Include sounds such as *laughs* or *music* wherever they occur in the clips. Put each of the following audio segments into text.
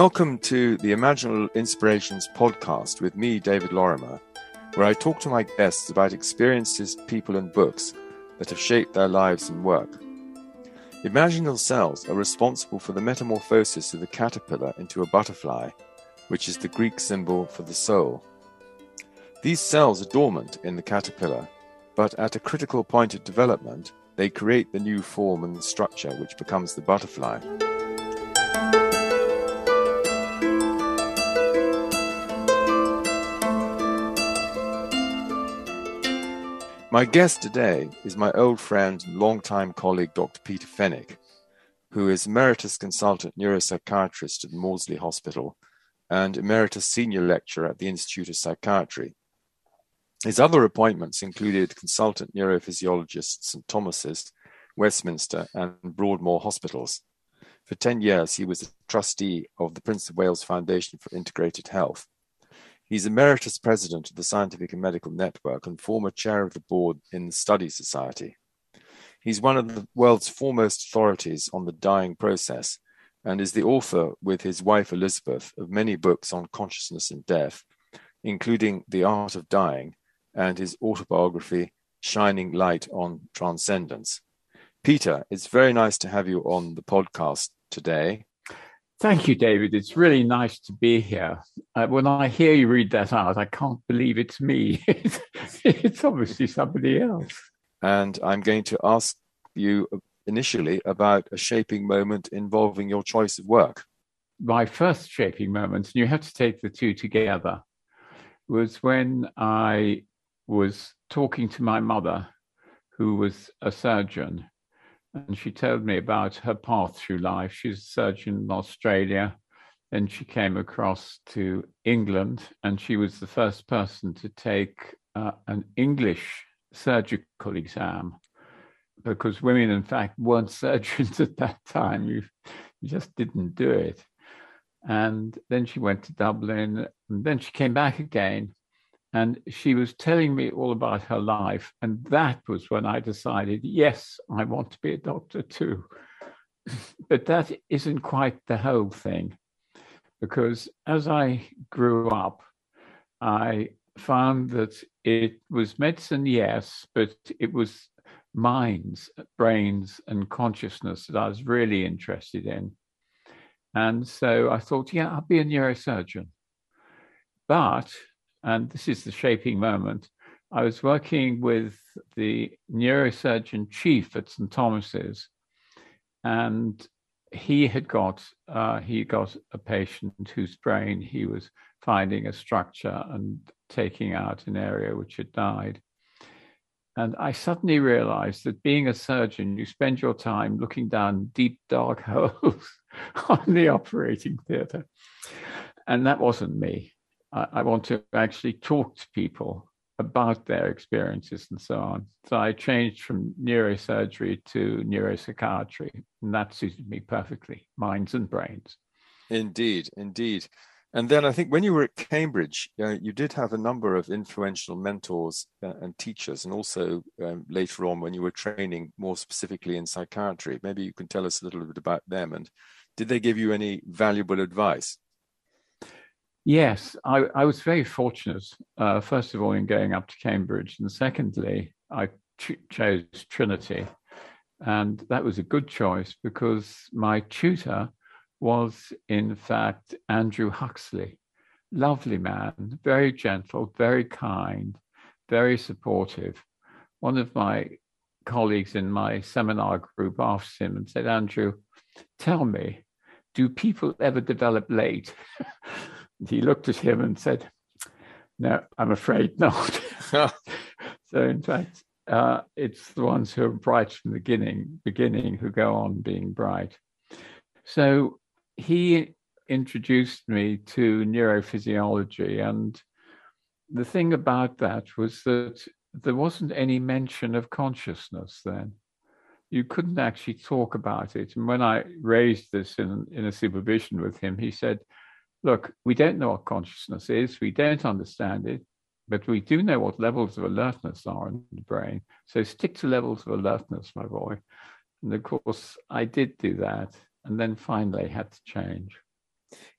Welcome to the Imaginal Inspirations podcast with me, David Lorimer, where I talk to my guests about experiences, people, and books that have shaped their lives and work. Imaginal cells are responsible for the metamorphosis of the caterpillar into a butterfly, which is the Greek symbol for the soul. These cells are dormant in the caterpillar, but at a critical point of development, they create the new form and structure which becomes the butterfly. My guest today is my old friend and longtime colleague, Dr. Peter Fenwick, who is Emeritus Consultant Neuropsychiatrist at Maudsley Hospital and Emeritus Senior Lecturer at the Institute of Psychiatry. His other appointments included Consultant Neurophysiologist St Thomas's, Westminster, and Broadmoor Hospitals. For 10 years, he was a trustee of the Prince of Wales Foundation for Integrated Health He's Emeritus President of the Scientific and Medical Network and former chair of the board in the Study Society. He's one of the world's foremost authorities on the dying process and is the author, with his wife Elizabeth, of many books on consciousness and death, including The Art of Dying and his autobiography, Shining Light on Transcendence. Peter, it's very nice to have you on the podcast today. Thank you, David. It's really nice to be here. Uh, when I hear you read that out, I can't believe it's me. *laughs* it's obviously somebody else. And I'm going to ask you initially about a shaping moment involving your choice of work. My first shaping moment, and you have to take the two together, was when I was talking to my mother, who was a surgeon and she told me about her path through life. She's a surgeon in Australia. Then she came across to England, and she was the first person to take uh, an English surgical exam because women, in fact, weren't *laughs* surgeons at that time. You, you just didn't do it. And then she went to Dublin, and then she came back again and she was telling me all about her life. And that was when I decided, yes, I want to be a doctor too. *laughs* but that isn't quite the whole thing. Because as I grew up, I found that it was medicine, yes, but it was minds, brains, and consciousness that I was really interested in. And so I thought, yeah, I'll be a neurosurgeon. But and this is the shaping moment. I was working with the neurosurgeon chief at St Thomas's, and he had got uh, he got a patient whose brain he was finding a structure and taking out an area which had died. And I suddenly realized that being a surgeon, you spend your time looking down deep, dark *laughs* holes on the operating theatre. And that wasn't me. I, want to actually talk to people about their experiences and so on. So I changed from neurosurgery to neuropsychiatry, and that suited me perfectly minds and brains. Indeed, indeed. And then I think when you were at Cambridge, uh, you did have a number of influential mentors uh, and teachers, and also um, later on when you were training more specifically in psychiatry. Maybe you can tell us a little bit about them. And did they give you any valuable advice? Yes, I, I was very fortunate, uh, first of all, in going up to Cambridge, and secondly, I ch- chose Trinity. And that was a good choice because my tutor was, in fact, Andrew Huxley. Lovely man, very gentle, very kind, very supportive. One of my colleagues in my seminar group asked him and said, Andrew, tell me, do people ever develop late? *laughs* he looked at him and said, No, I'm afraid not. *laughs* so, in fact, uh, it's the ones who are bright from the beginning, beginning who go on being bright. So he introduced me to neurophysiology. And the thing about that was that there wasn't any mention of consciousness then. You couldn't actually talk about it. And when I raised this in, in a supervision with him, he said, look, we don't know what consciousness is, we don't understand it, but we do know what levels of alertness are in the brain. So stick to levels of alertness, my boy. And of course, I did do that, and then finally had to change.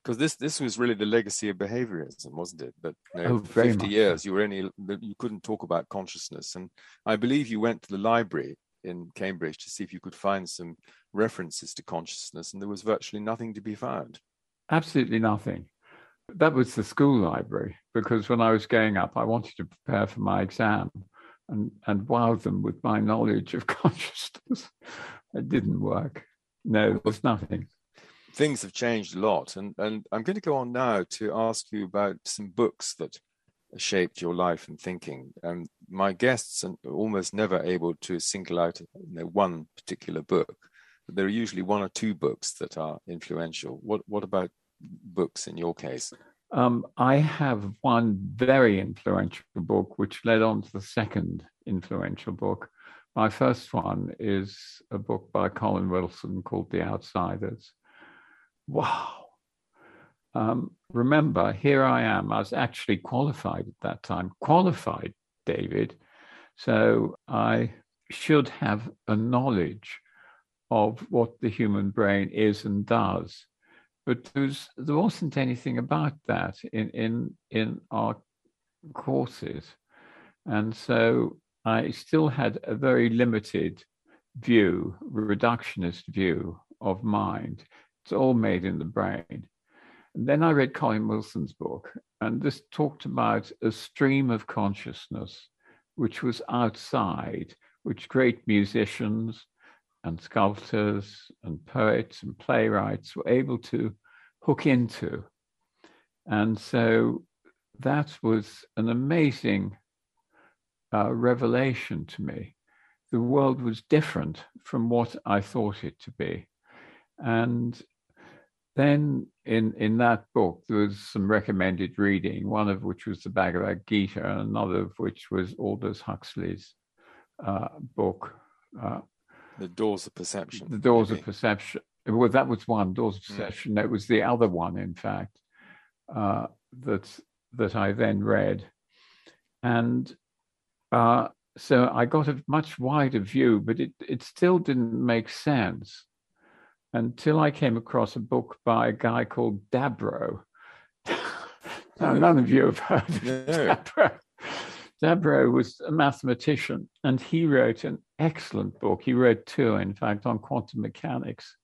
because this this was really the legacy of behaviorism, wasn't it? That you know, Oh, for fifty much years you were only you couldn't talk about consciousness, and I believe you went to the library in Cambridge to see if you could find some references to consciousness, and there was virtually nothing to be found. Absolutely nothing. That was the school library because when I was going up, I wanted to prepare for my exam and, and wow them with my knowledge of *laughs* consciousness. It didn't work. No, it was nothing. Things have changed a lot, and and I'm going to go on now to ask you about some books that shaped your life and thinking. And my guests are almost never able to single out you know, one particular book. There are usually one or two books that are influential. What what about books in your case? Um, I have one very influential book which led on to the second influential book. My first one is a book by Colin Wilson called The Outsiders. Wow. Um, remember, here I am. I was actually qualified at that time, qualified, David. So I should have a knowledge of what the human brain is and does. But there's, there wasn't anything about that in, in, in our courses. And so I still had a very limited view, reductionist view of mind. It's all made in the brain. And then I read Colin Wilson's book, and this talked about a stream of consciousness which was outside, which great musicians and sculptors and poets and playwrights were able to hook into. And so that was an amazing uh, revelation to me. The world was different from what I thought it to be. And then in, in that book, there was some recommended reading, one of which was the Bhagavad Gita, and another of which was Aldous Huxley's uh, book, uh, The Doors of Perception. The Doors maybe. of Perception. Well, that was one, Doors of Mm. Perception. It was the other one, in fact, uh, that, that I then read. And uh, so I got a much wider view, but it, it still didn't make sense until I came across a book by a guy called Dabro. *laughs* now, none of you have heard of No. Dabro. Dabro was a mathematician, and he wrote an excellent book. He wrote two, in fact, on quantum mechanics.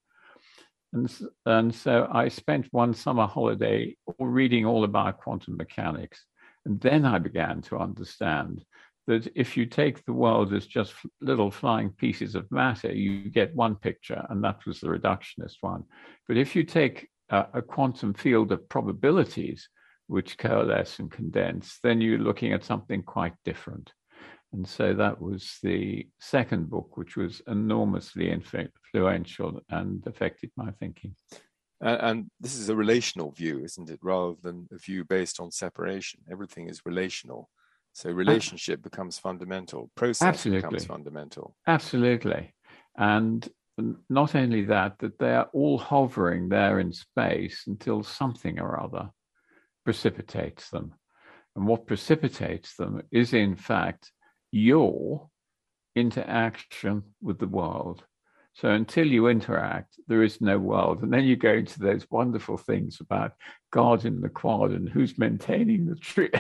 And, and so I spent one summer holiday reading all about quantum mechanics. And then I began to understand that if you take the world as just little flying pieces of matter, you get one picture, and that was the reductionist one. But if you take a, a quantum field of probabilities, which coalesce and condense, then you're looking at something quite different. And so that was the second book, which was enormously influential and affected my thinking. And, and this is a relational view, isn't it? Rather than a view based on separation. Everything is relational. So relationship becomes fundamental. Process Absolutely. becomes fundamental. Absolutely. And not only that, that they're all hovering there in space until something or other precipitates them. And what precipitates them is, in fact, your interaction with the world. So until you interact, there is no world. And then you go into those wonderful things about God in the quad and who's maintaining the tree,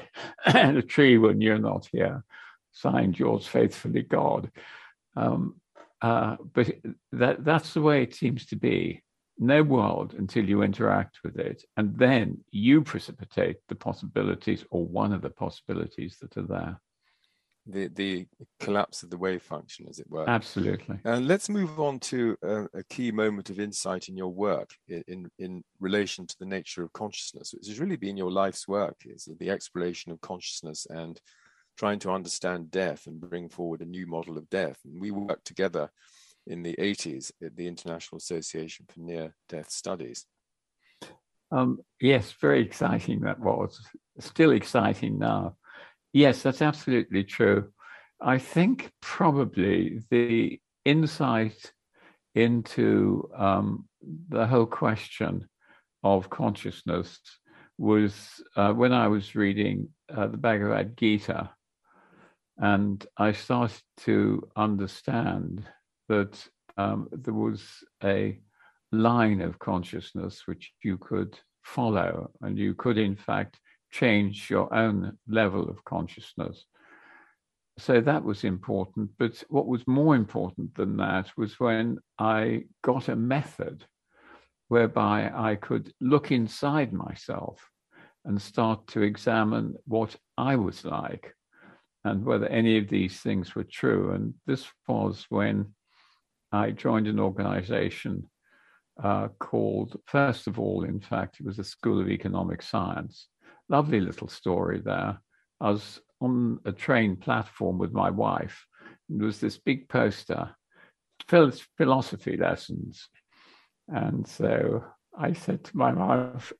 and *coughs* the tree when you're not here. Signed, yours faithfully, God. Um, uh, but that that's the way it seems to be. No world until you interact with it, and then you precipitate the possibilities or one of the possibilities that are there. The the collapse of the wave function, as it were. Absolutely. And let's move on to a, a key moment of insight in your work in, in, in relation to the nature of consciousness, which has really been your life's work, is the exploration of consciousness and trying to understand death and bring forward a new model of death. And we work together in the 80s at the International Association for Near Death Studies. Um, yes, very exciting that was. Still exciting now. Yes, that's absolutely true. I think probably the insight into um, the whole question of consciousness was uh, when I was reading uh, the Bhagavad Gita, and I started to understand that um, there was a line of consciousness which you could follow, and you could, in fact, change your own level of consciousness. So that was important. But what was more important than that was when I got a method whereby I could look inside myself and start to examine what I was like and whether any of these things were true. And this was when I joined an organization uh, called, first of all, in fact, it was the School of Economic Science. Lovely little story there. I was on a train platform with my wife. There was this big poster, philosophy lessons. And so I said to my wife,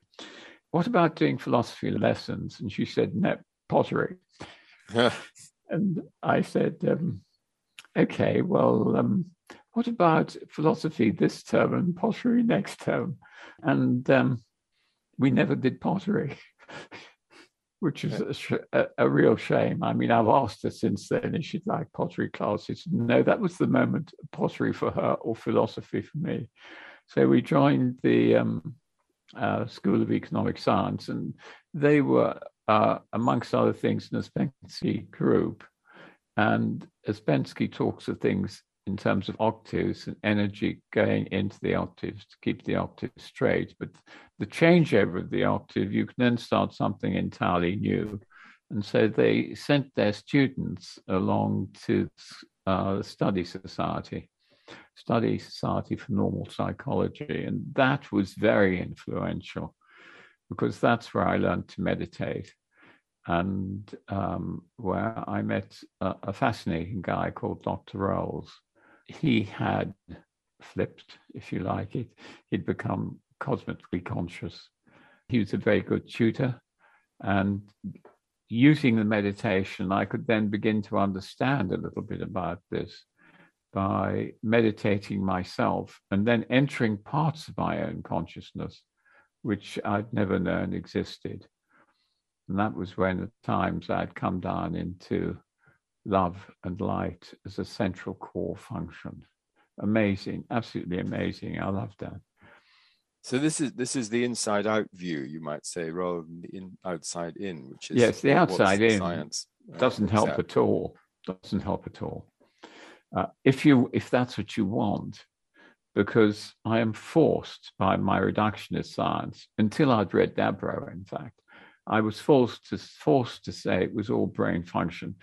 What about doing philosophy lessons? And she said, No, pottery. *laughs* and I said, um, Okay, well, um, what about philosophy this term and pottery next term? And um, we never did pottery, *laughs* which is a, sh- a, a, real shame. I mean, I've asked her since then if she'd like pottery classes. No, that was the moment pottery for her or philosophy for me. So we joined the um, uh, School of Economic Science, and they were, uh, amongst other things, an Ouspensky group. And Ouspensky talks of things in terms of octaves and energy going into the octaves to keep the octave straight. But the changeover of the octave, you can then start something entirely new. And so they sent their students along to uh, Study Society, Study Society for Normal Psychology. And that was very influential because that's where I learned to meditate and um, where I met a, a, fascinating guy called Dr. Roles, he had flipped, if you like it. He'd become cosmically conscious. He was a very good tutor. And using the meditation, I could then begin to understand a little bit about this by meditating myself and then entering parts of my own consciousness, which I'd never known existed. And that was when at times I'd come down into love and light as a central core function. Amazing, absolutely amazing. I love that. So this is this is the inside out view, you might say, rather than the in, outside in, which is yes, the outside in science uh, doesn't help at all. Doesn't help at all. Uh, if you if that's what you want, because I am forced by my reductionist science until I'd read Dabro, in fact, I was forced to forced to say it was all brain function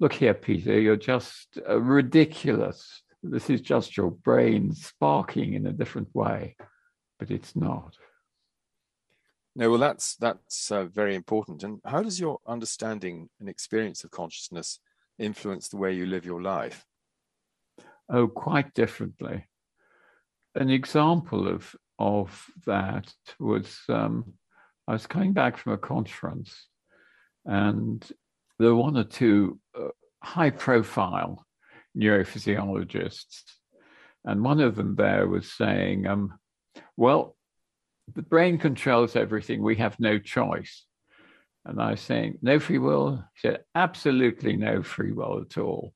look here, Peter, you're just uh, ridiculous. This is just your brain sparking in a different way, but it's not. No, well, that's that's uh, very important. And how does your understanding and experience of consciousness influence the way you live your life? Oh, quite differently. An example of of that was um, I was coming back from a conference, and there were one or two uh, high profile neurophysiologists. And one of them there was saying, um, well, the brain controls everything. We have no choice. And I was saying, no free will? He said, absolutely no free will at all.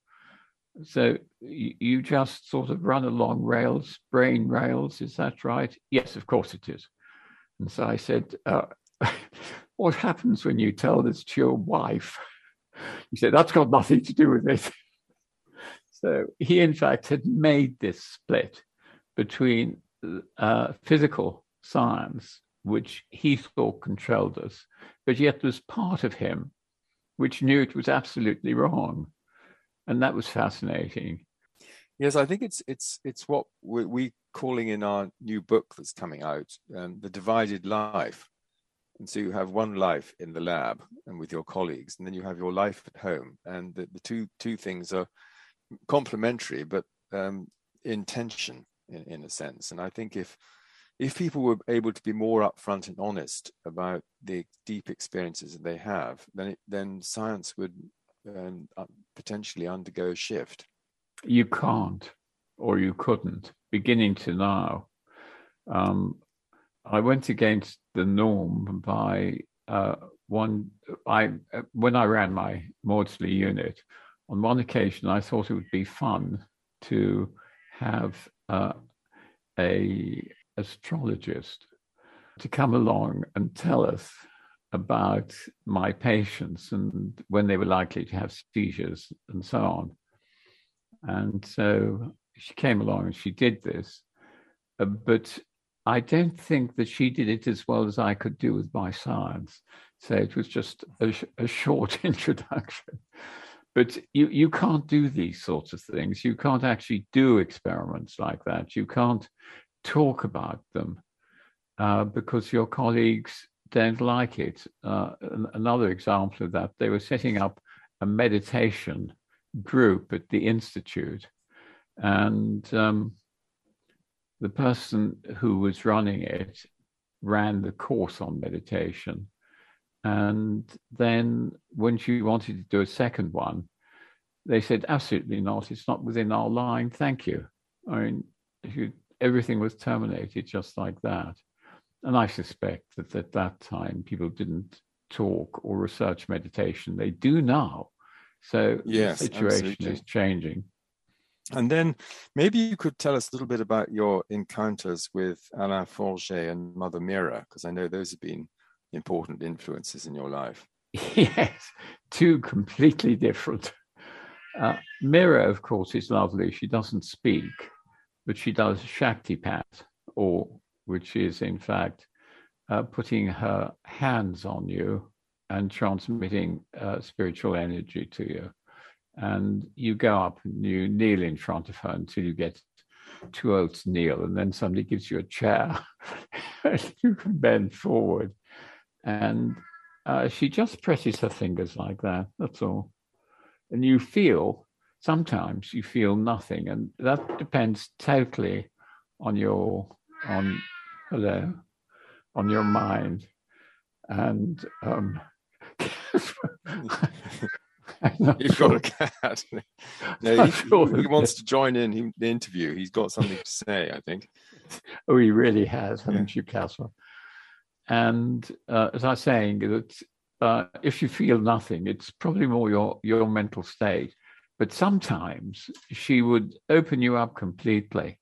So you just sort of run along rails, brain rails, is that right? Yes, of course it is. And so I said, uh, *laughs* what happens when you tell this to your wife? He said, that's got nothing to do with it. *laughs* so he, in fact, had made this split between uh, physical science, which he thought controlled us, but yet there was part of him which knew it was absolutely wrong. And that was fascinating. Yes, I think it's it's it's what we're, we calling in our new book that's coming out, um, the divided life, and so you have one life in the lab and with your colleagues, and then you have your life at home. And the, the two two things are complementary, but um, in tension in, in a sense. And I think if if people were able to be more upfront and honest about the deep experiences that they have, then it, then science would um, uh, potentially undergo a shift. You can't, or you couldn't, beginning to now. Um, I went against the norm by uh, one. I when I ran my Maudsley unit, on one occasion I thought it would be fun to have uh, a astrologist to come along and tell us about my patients and when they were likely to have seizures and so on. And so she came along and she did this. Uh, but I don't think that she did it as well as I could do with my science. So it was just a, a short *laughs* introduction. But you, you can't do these sorts of things. You can't actually do experiments like that. You can't talk about them uh, because your colleagues don't like it. Uh, another example of that, they were setting up a meditation group at the Institute. And um, the person who was running it ran the course on meditation. And then when she wanted to do a second one, they said, absolutely not. It's not within our line. Thank you. I mean, you, everything was terminated just like that. And I suspect that at that time, people didn't talk or research meditation. They do now. So yes, the situation absolutely. is changing. And then maybe you could tell us a little bit about your encounters with Alain Forget and Mother Meera, because I know those have been important influences in your life. *laughs* Yes, two completely different. Uh, Meera, of course, is lovely. She doesn't speak, but she does Shaktipat, or which is in fact uh, putting her hands on you and transmitting uh, spiritual energy to you. And you go up and you kneel in front of her until you get too old to kneel, and then somebody gives you a chair *laughs* and you can bend forward. And uh, she just presses her fingers like that. That's all. And you feel, sometimes you feel nothing. And that depends totally on your, on, hello, on your mind. And um, *laughs* *laughs* *laughs* You've got a cat. *laughs* no, he, sure he, wants to join in the interview. He's got something to say, I think. Oh, he really has, haven't yeah. you, Casper? And uh, as I was saying, that uh, if you feel nothing, it's probably more your your mental state. But sometimes she would open you up completely,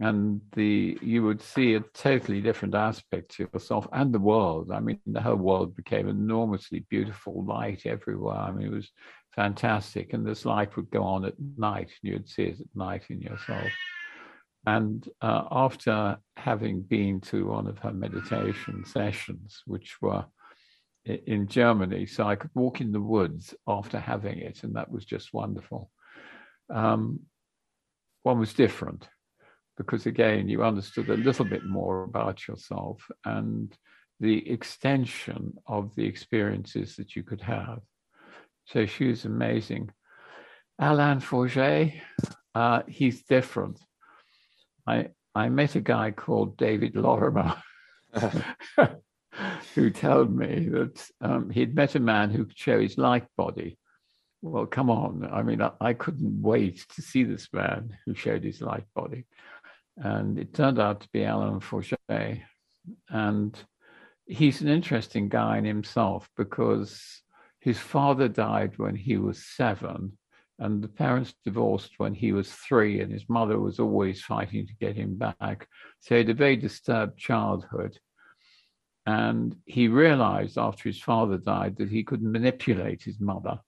and the you would see a totally different aspect to yourself and the world. I mean, the whole world became enormously beautiful, light everywhere. I mean, it was fantastic, and this light would go on at night, and you'd see it at night in yourself. And uh, after having been to one of her meditation sessions, which were in Germany, so I could walk in the woods after having it, and that was just wonderful. Um, one was different because, again, you understood a little bit more about yourself and the extension of the experiences that you could have. So she was amazing. Alain Forget, uh, he's different. I I met a guy called David Lorimer *laughs* *laughs* who told me that um, he'd met a man who could show his light body. Well, come on. I mean, I, I, couldn't wait to see this man who showed his light body. And it turned out to be Alain Forget. And he's an interesting guy in himself because his father died when he was seven and the parents divorced when he was three, and his mother was always fighting to get him back. So he had a very disturbed childhood. And he realized after his father died that he could manipulate his mother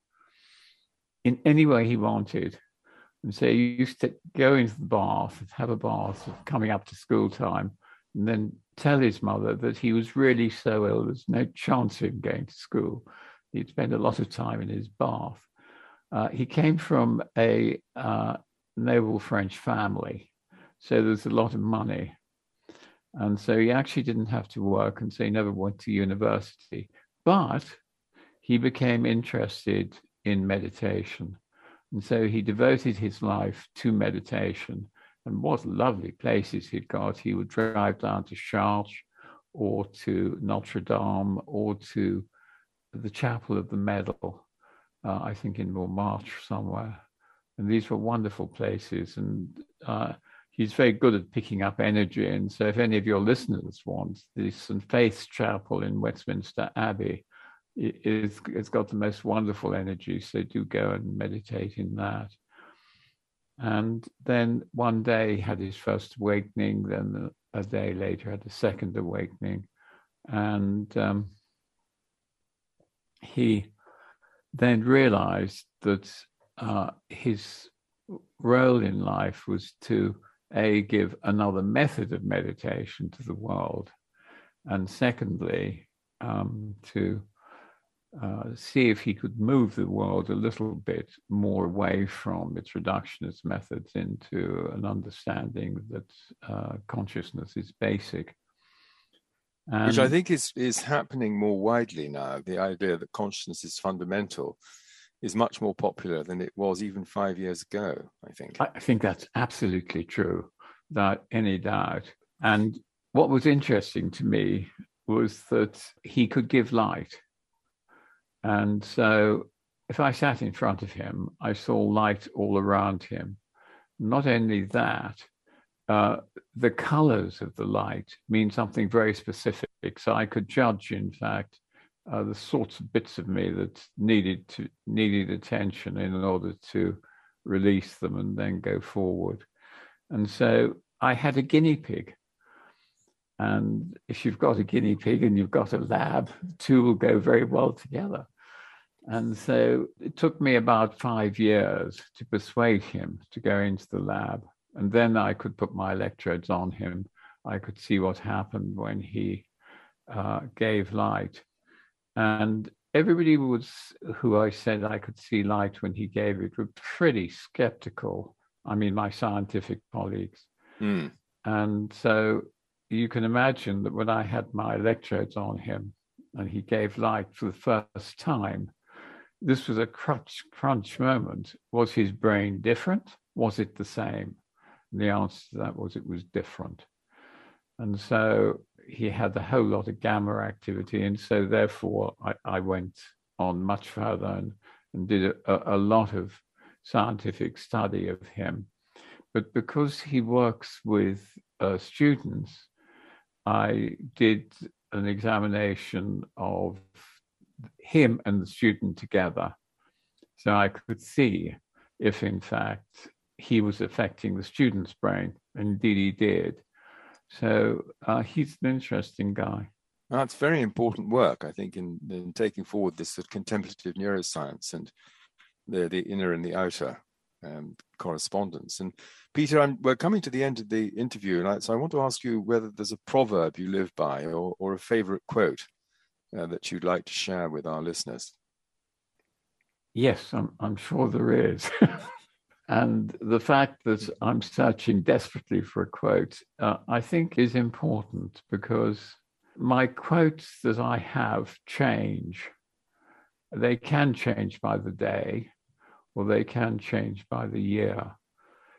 in any way he wanted. And so he used to go into the bath, have a bath coming up to school time, and then tell his mother that he was really so ill, there's no chance of him going to school. He'd spend a lot of time in his bath. Uh, he came from a uh, noble French family, so there's a lot of money. And so he actually didn't have to work, and so he never went to university. But he became interested in meditation. And so he devoted his life to meditation. And what lovely places he'd got. He would drive down to Chartres or to Notre Dame or to the Chapel of the Medal uh, I think in Montmartre somewhere. And these were wonderful places. And uh, he's very good at picking up energy. And so, if any of your listeners want, the St. Faith's Chapel in Westminster Abbey is it's got the most wonderful energy. So do go and meditate in that. And then one day had his first awakening, then a day later had a second awakening. And um, he then realized that uh, his role in life was to a give another method of meditation to the world, and secondly, um, to uh, see if he could move the world a little bit more away from its reductionist methods into an understanding that uh, consciousness is basic. And Which I think is is happening more widely now. The idea that consciousness is fundamental is much more popular than it was even five years ago. I think. I think that's absolutely true, without any doubt. And what was interesting to me was that he could give light and so if I sat in front of him, I saw light all around him. Not only that, uh, the colors of the light mean something very specific. So I could judge, in fact, uh, the sorts of bits of me that needed to needed attention in order to release them and then go forward. And so I had a guinea pig. And if you've got a guinea pig and you've got a lab, two will go very well together. And so it took me about five years to persuade him to go into the lab. And then I could put my electrodes on him. I could see what happened when he uh, gave light. And everybody was, who I said I could see light when he gave it, were pretty skeptical. I mean, my scientific colleagues. Mm. And so you can imagine that when I had my electrodes on him and he gave light for the first time, this was a crunch crunch moment. Was his brain different? Was it the same? And the answer to that was it was different. And so he had a whole lot of gamma activity. And so therefore I, I went on much further and, and did a, a lot of scientific study of him. But because he works with uh, students, I did an examination of him and the student together. So I could see if, in fact, he was affecting the student's brain. Indeed, he did. So uh, he's an interesting guy. that's very important work, I think, in, in taking forward this sort of contemplative neuroscience and the, the inner and the outer um, correspondence. And Peter, I'm, we're coming to the end of the interview, and I, so I want to ask you whether there's a proverb you live by or, or a favorite quote uh, that you'd like to share with our listeners? Yes, I'm, I'm sure there is. *laughs* and the fact that I'm searching desperately for a quote, uh, I think is important because my quotes that I have change. They can change by the day or they can change by the year.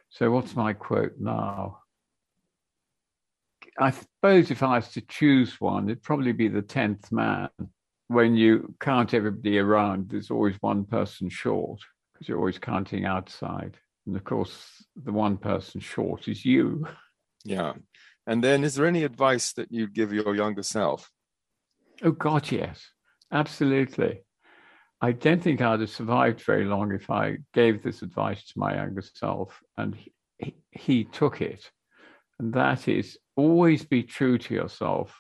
So, what's my quote now? I suppose if I was to choose one, it'd probably be the tenth man. When you count everybody around, there's always one person short because you're always counting outside. And of course, the one person short is you. Yeah. And then, is there any advice that you'd give your younger self? Oh, God, yes. Absolutely. I don't think I'd have survived very long if I gave this advice to my younger self and he, he took it. And that is always be true to yourself.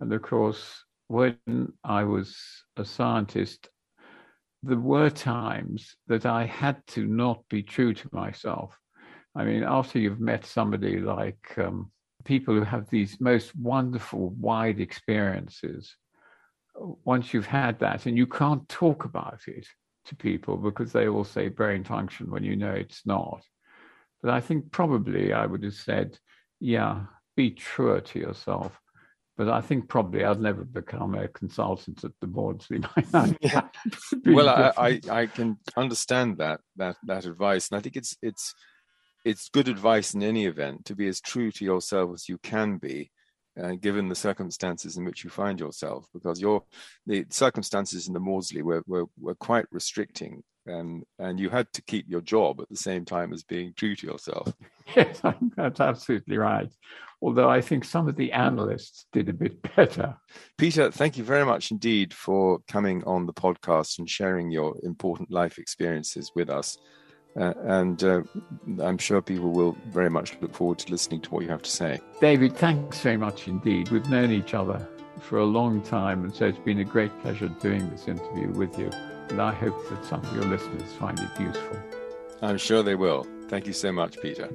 And of course, when I was a scientist, there were times that I had to not be true to myself. I mean, after you've met somebody like um, people who have these most wonderful, wide experiences, once you've had that, and you can't talk about it to people because they all say brain function when you know it's not. But I think probably I would have said, yeah, be truer to yourself. But I think probably I'd never become a consultant at the Maudsley *laughs* yeah. Well, I, I, I can understand that that that advice, and I think it's it's it's good advice in any event to be as true to yourself as you can be, uh, given the circumstances in which you find yourself, because your the circumstances in the Maudsley were, were, were quite restricting, and and you had to keep your job at the same time as being true to yourself. *laughs* Yes, I think that's absolutely right. Although I think some of the analysts did a bit better. Peter, thank you very much indeed for coming on the podcast and sharing your important life experiences with us. Uh, and uh, I'm sure people will very much look forward to listening to what you have to say. David, thanks very much indeed. We've known each other for a long time, and so it's been a great pleasure doing this interview with you. And I hope that some of your listeners find it useful. I'm sure they will. Thank you so much, Peter.